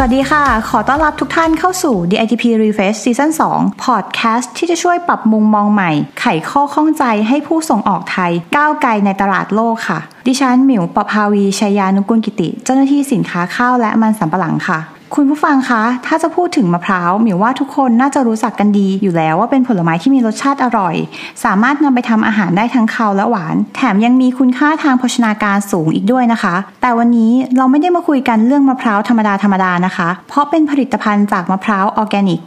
สวัสดีค่ะ ขอต้อนรับทุกท่านเข้าสู่ DITP Refresh Season 2 Podcast ที่จะช่วยปรับมุมมองใหม่ ไขข้อข้องใจให้ผู้ส่งออกไทย ก้าวไกลในตลาดโลกค่ะ ดิฉันหมิวปภาวีชยยานุกุลกิติ เจ้าหน้าที่สินค้าข้าวและมันสำปะหลังค่ะ คุณผู้ฟังคะ ถ้าจะพูดถึงมะพร้าวหมิวว่าทุกคนน่าจะรู้จักกันดีอยู่แล้วว่าเป็นผลไม้ที่มีรสชาติอร่อย สามารถนำไปทำอาหารได้ทั้งคาวและหวาน แถมยังมีคุณค่าทางโภชนาการสูงอีกด้วยนะคะ แต่วันนี้เราไม่ได้มาคุยกันเรื่องมะพร้าวธรรมดาธรรมดานะคะ เพราะเป็นผลิตภัณฑ์จากมะพร้าวออร์แกนิก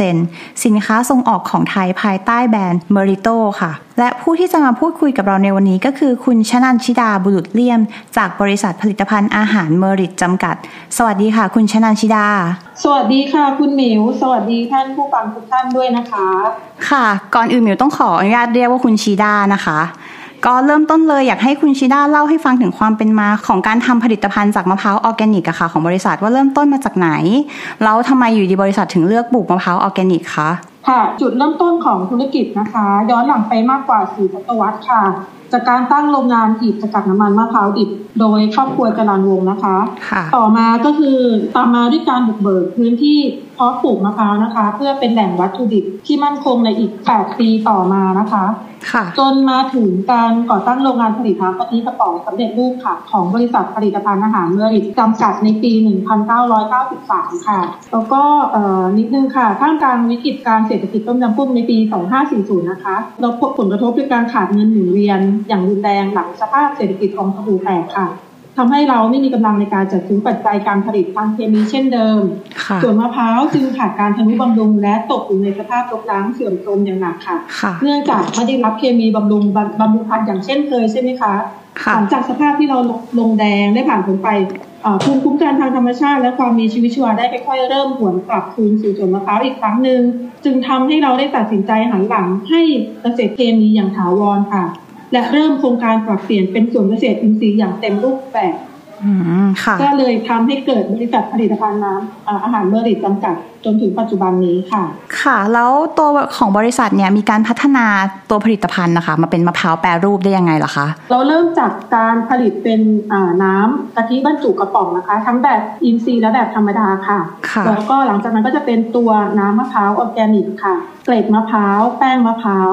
100%สินค้าส่งออกของไทยภายใต้แบรนด์เมริโตค่ะ และผู้ที่จะมาพูดคุยกับเราในวันนี้ก็คือ คุณชนันชิดาบุรุษเลี่ยม จากบริษัทผลิตภัณฑ์อาหารเมริตจำกัด สวัสดีค่ะ คุณชนันชิดา สวัสดีค่ะ คุณหมิว สวัสดีท่านผู้ฟังทุกท่านด้วยนะคะ ค่ะ ก่อนอื่นหมิวต้องขออนุญาตเรียกว่าคุณชิดานะคะ ก็เริ่มต้นเลยอยากให้คุณชิดาเล่าให้ฟังถึงความเป็นมาของการทำผลิตภัณฑ์จากมะพร้าวออร์แกนิกอะค่ะของบริษัทว่าเริ่มต้นมาจากไหนแล้วทำไมอยู่ดีบริษัทถึงเลือกปลูกมะพร้าวออร์แกนิกคะ ค่ะ จุดเริ่มต้นของธุรกิจนะคะ ย้อนหลังไปมากกว่า4ศตวรรษค่ะ จากการตั้งโรงงานหีบสกัดน้ำมันมะพร้าวดิบ โดยครอบครัวจรันวงศ์นะคะค่ะต่อมาก็คือตามมาด้วยการบุกเบิกพื้นที่เพาะปลูกมะพร้าวนะคะ เพื่อเป็นแหล่งวัตถุดิบที่มั่นคงในอีก 8 ปีต่อมานะคะค่ะ จนมาถึงการก่อตั้งโรงงานผลิตน้ำกะทิกระป๋องสำเร็จรูปค่ะ ของบริษัทผลิตภัณฑ์อาหารเมอริจำกัดในปี 1993 ค่ะ แล้วก็นิดนึงค่ะท่ามกลางวิกฤตการเศรษฐกิจต้มยำกุ้งในปี 2540 นะคะ เราพบผลกระทบด้วยการขาดเงินหมุนเวียน อย่างรุนแรงหลังสภาพเศรษฐกิจของสบู่แตกค่ะ ทำให้เราไม่มีกำลังในการจัดซื้อปัจจัยการผลิตทางเคมีเช่นเดิมค่ะส่วนมะพร้าวจึงขาดการทนุบำรุงและตกอยู่ในสภาพรกร้างเสื่อมโทรมอย่างหนักค่ะค่ะ เนื่องจากไม่ได้รับเคมีบำรุงบำบำรุงพันธุ์อย่างเช่นเคยใช่ไหมคะค่ะหลังจากสภาพที่เราลงแดงได้ผ่านผลไปอ่าภูมิคุ้มกันทางธรรมชาติ และความมีชีวิตชีวาได้ค่อยๆเริ่มหวนกลับคืนสู่สวนมะพร้าวอีกครั้งหนึ่งจึงทำให้เราได้ตัดสินใจหันหลังให้เกษตรเคมีอย่างถาวรค่ะ และเริ่มโครงการปรับเปลี่ยนเป็นสวนเกษตรอินทรีย์อย่างเต็มรูปแบบอืมค่ะก็เลยทำให้เกิดบริษัทผลิตภัณฑ์น้ำอ่าอาหารเมอริตจำกัด จนถึงปัจจุบันนี้ค่ะ ค่ะ แล้วตัวของบริษัทเนี่ยมีการพัฒนาตัวผลิตภัณฑ์นะคะ มาเป็นมะพร้าวแปรรูปได้ยังไงล่ะคะ เราเริ่มจากการผลิตเป็นอ่าน้ำกะทิบรรจุกระป๋องนะคะ ทั้งแบบอินทรีย์และแบบธรรมดาค่ะค่ะแล้วก็หลังจากนั้นก็จะเป็นตัวน้ำมะพร้าวออร์แกนิกค่ะ เกล็ดมะพร้าว แป้งมะพร้าว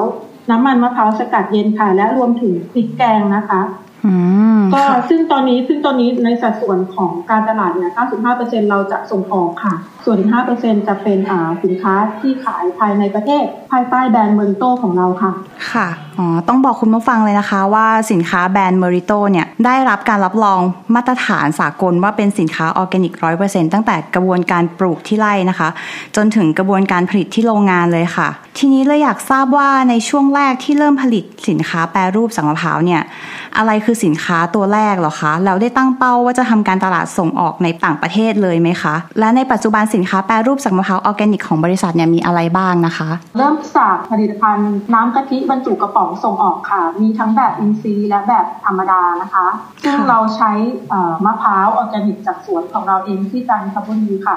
น้ำมันมะพร้าวสกัดเย็นค่ะ และรวมถึงพริกแกงนะคะอืมก็ค่ะซึ่งตอนนี้ซึ่งตอนนี้ในสัดส่วนของการตลาดเนี่ย 95%เราจะส่งออกค่ะ ส่วนอีก5%จะเป็นอ่าสินค้าที่ขายภายในประเทศ ภายใต้แบรนด์เมอริโตของเราค่ะ ค่ะ อ๋อต้องบอกคุณผู้ฟังเลยนะคะ ว่าสินค้าแบรนด์เมริโตเนี่ยได้รับการรับรองมาตรฐานสากลว่าเป็นสินค้าออร์แกนิกร้อยเปอร์เซ็นตั้งแต่กระบวนการปลูกที่ไร่นะคะ จนถึงกระบวนการผลิตที่โรงงานเลยค่ะ ทีนี้เลยอยากทราบว่าในช่วงแรกที่เริ่มผลิตสินค้าแปรรูปจากมะพร้าวเนี่ยอะไรคือสินค้าตัวแรกหรอคะแล้วได้ตั้งเป้าว่าจะทำการตลาดส่งออกในต่างประเทศเลยไหมคะ และในปัจจุบันสินค้าแปรรูปจากมะพร้าวออร์แกนิกของบริษัทเนี่ยมีอะไรบ้างนะคะ เริ่มจากผลิตภัณฑ์น้ำกะทิบรรจุกระป๋องส่งออกค่ะ มีทั้งแบบอินทรีย์และแบบธรรมดานะคะ ซึ่งเราใช้เอ่อมะพร้าวออร์แกนิกจากสวนของเราเองที่จันทบุรีค่ะ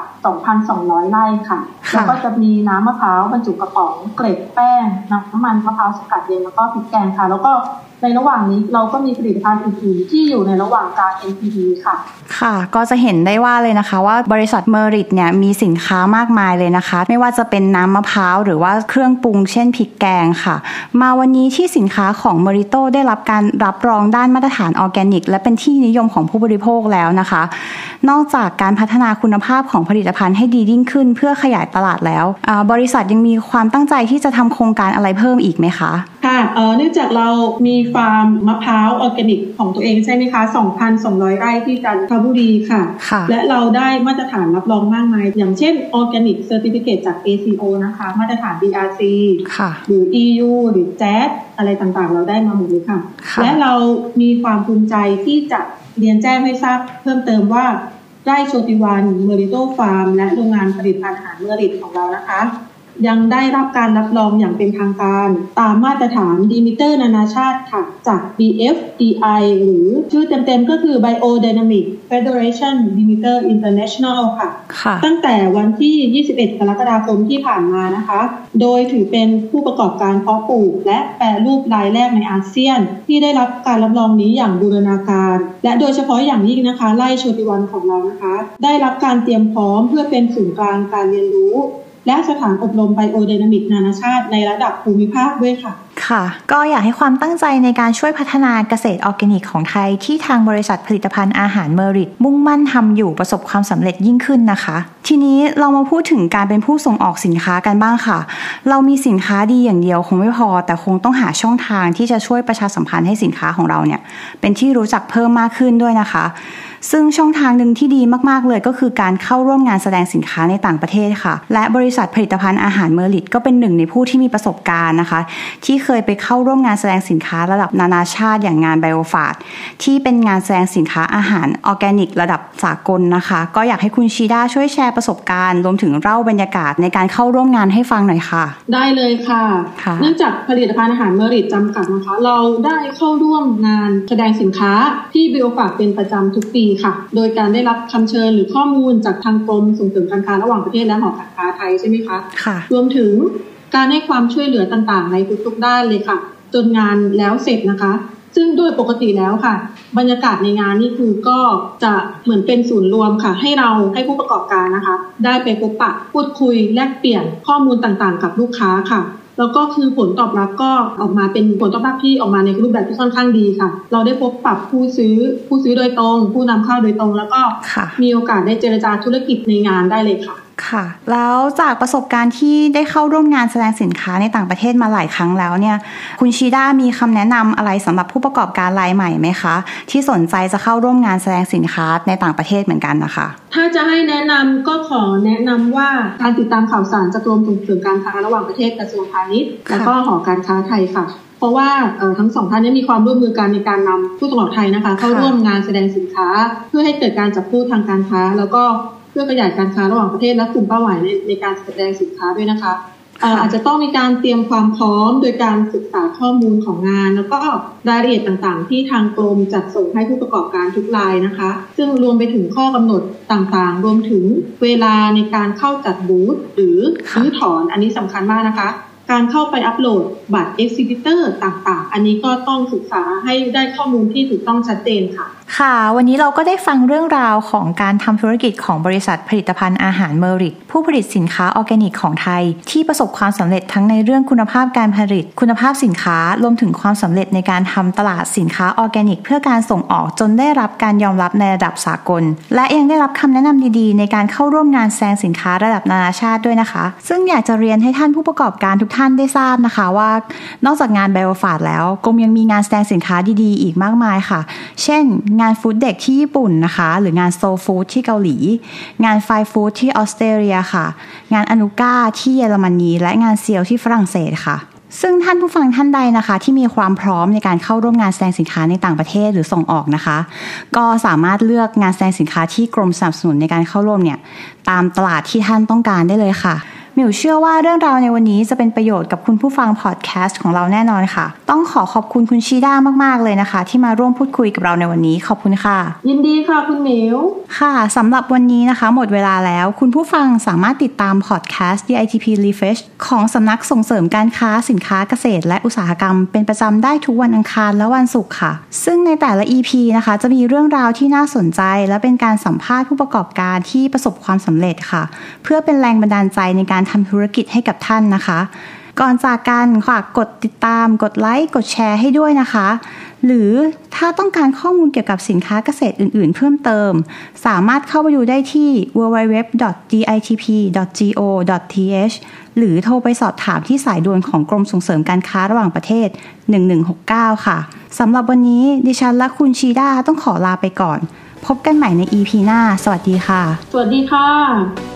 2,200 ไร่ค่ะค่ะ แล้วก็จะมีน้ำมะพร้าวบรรจุกระป๋องเกล็ดแป้งน้ำมันมะพร้าวสกัดเย็นแล้วก็พริกแกงค่ะ แล้วก็ในระหว่างนี้เราก็มีผลิตภัณฑ์อื่นๆที่อยู่ในระหว่างการ NPD ค่ะ ค่ะ ก็จะเห็นได้ว่าเลยนะคะ ว่าบริษัทเมอริตเนี่ยมีสินค้ามากมายเลยนะคะ ไม่ว่าจะเป็นน้ำมะพร้าว หรือว่าเครื่องปรุงเช่นพริกแกงค่ะ มาวันนี้ที่สินค้าของเมริโตได้รับการรับรองด้านมาตรฐานออร์แกนิก และเป็นที่นิยมของผู้บริโภคแล้วนะคะ นอกจากการพัฒนาคุณภาพของผลิตภัณฑ์ให้ดียิ่งขึ้น เพื่อขยายตลาดแล้วอ่าบริษัทยังมีความตั้งใจที่จะทำโครงการอะไรเพิ่มอีกไหมคะค่ะเอ่อเนื่องจากเรามีฟาร์มมะพร้าวออร์แกนิกของตัวเองใช่ไหมคะ 2,200 ไร่ที่จันทบุรีค่ะค่ะและเราได้มาตรฐานรับรองมากมาย อย่างเช่น Organic Certificate จาก ACO นะคะ มาตรฐาน BRC ค่ะหรือ EU หรือ JAS อะไรต่างๆ เราได้มาหมดเลยค่ะค่ะและเรามีความภูมิใจที่จะ เรียนแจ้งให้ทราบเพิ่มเติมว่าไร่โชติวันเมอริโตฟาร์ม และโรงงานผลิตอาหารเมอริตของเรานะคะ ยังได้รับการรับรองอย่างเป็นทางการ ตามมาตรฐาน Demeter นานาชาติค่ะ จาก BFDI หรือชื่อเต็มๆก็คือ Biodynamic Federation Demeter International ค่ะค่ะตั้งแต่วันที่ 21 กรกฎาคมที่ผ่านมานะคะ โดยถือเป็นผู้ประกอบการเพาะปลูก และแปรรูปรายแรกในอาเซียน ที่ได้รับการรับรองนี้อย่างบูรณาการ และโดยเฉพาะอย่างยิ่งนะคะไร่โชติวันของเรานะคะ ได้รับการเตรียมพร้อมเพื่อเป็นศูนย์กลางการเรียนรู้ และสถานอบรม biodynamic นานาชาติในระดับภูมิภาคด้วยค่ะ ค่ะ ก็อยากให้ความตั้งใจในการช่วยพัฒนาเกษตรออร์แกนิกของไทย ที่ทางบริษัทผลิตภัณฑ์อาหารเมอริตมุ่งมั่นทำอยู่ประสบความสำเร็จยิ่งขึ้นนะคะ ทีนี้เรามาพูดถึงการเป็นผู้ส่งออกสินค้ากันบ้างค่ะ เรามีสินค้าดีอย่างเดียวคงไม่พอ แต่คงต้องหาช่องทางที่จะช่วยประชาสัมพันธ์ให้สินค้าของเราเนี่ยเป็นที่รู้จักเพิ่มมากขึ้นด้วยนะคะ ซึ่งช่องทางหนึ่งที่ดีมากๆเลยก็คือการเข้าร่วมงานแสดงสินค้าในต่างประเทศค่ะ และบริษัทผลิตภัณฑ์อาหารเมอริตก็เป็นหนึ่งในผู้ที่มีประสบการณ์นะคะ ที่เคยไปเข้าร่วมงานแสดงสินค้าระดับนานาชาติอย่างงานไบโอฟาดที่เป็นงานแสดงสินค้าอาหารออร์แกนิก ระดับสากลนะคะ ก็อยากให้คุณชีด้าช่วยแชร์ประสบการณ์ รวมถึงเล่าบรรยากาศในการเข้าร่วมงานให้ฟังหน่อยค่ะ ได้เลยค่ะค่ะเนื่องจากผลิตภัณฑ์อาหารเมอริตจำกัดนะคะ เราได้เข้าร่วมงานแสดงสินค้าที่บิโอฝากเป็นประจำทุกปีค่ะ โดยการได้รับคำเชิญหรือข้อมูลจากทางกรมส่งเสริมการค้าระหว่างประเทศและหอการค้าไทยใช่ไหมคะค่ะรวมถึง การให้ความช่วยเหลือต่างๆ ในทุกๆด้านเลยค่ะ จนงานแล้วเสร็จนะคะ ซึ่งโดยปกติแล้วค่ะ บรรยากาศในงานนี่คือก็จะเหมือนเป็นศูนย์รวมค่ะ ให้เราให้ผู้ประกอบการนะคะ ได้ไปพบปะพูดคุยแลกเปลี่ยนข้อมูลต่างๆ กับลูกค้าค่ะแล้วก็คือผลตอบรับก็ออกมาเป็นผลตอบรับที่ออกมาในรูปแบบที่ค่อนข้างดีค่ะ เราได้พบปะผู้ซื้อผู้ซื้อโดยตรง ผู้นำเข้าโดยตรง แล้วก็ค่ะมีโอกาสได้เจรจาธุรกิจในงานได้เลยค่ะ ค่ะ แล้วจากประสบการณ์ที่ได้เข้าร่วมงานแสดงสินค้าในต่างประเทศมาหลายครั้งแล้วเนี่ย คุณชีด้ามีคำแนะนำอะไรสำหรับผู้ประกอบการรายใหม่ไหมคะ ที่สนใจจะเข้าร่วมงานแสดงสินค้าในต่างประเทศเหมือนกันนะคะ ถ้าจะให้แนะนำก็ขอแนะนำว่าการติดตามข่าวสารจากกรมส่งเสริมการค้าระหว่างประเทศกระทรวงพาณิชย์ค่ะแล้วก็หอการค้าไทยค่ะเพราะว่าเอ่อทั้งสองท่านนี้มีความร่วมมือกันในการนำผู้ส่งออกไทยนะคะ เข้าร่วมงานแสดงสินค้า เพื่อให้เกิดการจับคู่ทางการค้า แล้วก็เพื่อขยายการค้าระหว่างประเทศและกลุ่มเป้าหมายในในการแสดงสินค้าด้วยนะคะเอ่อค่ะอาจจะต้องมีการเตรียมความพร้อมโดยการศึกษาข้อมูลของงาน แล้วก็รายละเอียดต่างๆ ที่ทางกรมจัดส่งให้ผู้ประกอบการทุกรายนะคะ ซึ่งรวมไปถึงข้อกำหนดต่างๆ รวมถึงเวลาในการเข้าจัดบูธหรือค่ะซื้อถอนอันนี้สำคัญมากนะคะ การเข้าไปอัปโหลดบัตร exhibitor ต่างๆ อันนี้ก็ต้องศึกษาให้ได้ข้อมูลที่ถูกต้องชัดเจนค่ะค่ะ วันนี้เราก็ได้ฟังเรื่องราวของการทำธุรกิจของบริษัทผลิตภัณฑ์อาหารเมอริตผู้ผลิตสินค้าออร์แกนิกของไทย ที่ประสบความสำเร็จทั้งในเรื่องคุณภาพการผลิต คุณภาพสินค้ารวมถึงความสำเร็จในการทำตลาดสินค้าออร์แกนิก เพื่อการส่งออกจนได้รับการยอมรับในระดับสากล และยังได้รับคำแนะนำดีๆ ในการเข้าร่วมงานแสดงสินค้าระดับนานาชาติด้วยนะคะ ซึ่งอยากจะเรียนให้ท่านผู้ประกอบการทุกท่านได้ทราบนะคะว่านอกจากงานไบโอฟาดแล้วกรมยังมีงานแสดงสินค้าดีๆ อีกมากมายค่ะ เช่น งานฟู้ดเด็กที่ญี่ปุ่นนะคะ หรืองานโซฟู้ดที่เกาหลี งานไฟฟู้ดที่ออสเตรเลียค่ะ งานอนุก้าที่เยอรมนี และงานเซียวที่ฝรั่งเศสค่ะซึ่งท่านผู้ฟังท่านใดนะคะ ที่มีความพร้อมในการเข้าร่วมงานแสดงสินค้าในต่างประเทศหรือส่งออกนะคะ ก็สามารถเลือกงานแสดงสินค้าที่กรมสนับสนุนในการเข้าร่วมเนี่ยตามตลาดที่ท่านต้องการได้เลยค่ะ หมิวเชื่อว่าเรื่องราวในวันนี้จะเป็นประโยชน์กับคุณผู้ฟังพอดแคสต์ของเราแน่นอนค่ะ ต้องขอขอบคุณคุณชิดามากๆเลยนะคะ ที่มาร่วมพูดคุยกับเราในวันนี้ขอบคุณค่ะ ยินดีค่ะคุณหมิวค่ะสำหรับวันนี้นะคะ หมดเวลาแล้วคุณผู้ฟังสามารถติดตามพอดแคสต์ DITP Refresh ของสำนักส่งเสริมการค้าสินค้าเกษตร และอุตสาหกรรม เป็นประจำได้ทุกวันอังคารและวันศุกร์ค่ะ ซึ่งในแต่ละ EP นะคะ จะมีเรื่องราวที่น่าสนใจ และเป็นการสัมภาษณ์ผู้ประกอบการที่ประสบความสำเร็จค่ะ เพื่อเป็นแรงบันดาลใจในการทำธุรกิจให้กับท่านนะคะ ก่อนจากกันฝากกดติดตาม กดไลค์ กดแชร์ให้ด้วยนะคะ หรือถ้าต้องการข้อมูลเกี่ยวกับสินค้าเกษตรอื่น ๆ เพิ่มเติม สามารถเข้าไปดูได้ที่ www.ditp.go.th หรือโทรไปสอบถามที่สายด่วนของกรมส่งเสริมการค้าระหว่างประเทศ 1169 ค่ะสำหรับวันนี้ดิฉันและคุณชีดาต้องขอลาไปก่อน พบกันใหม่ใน EP หน้า สวัสดีค่ะ สวัสดีค่ะ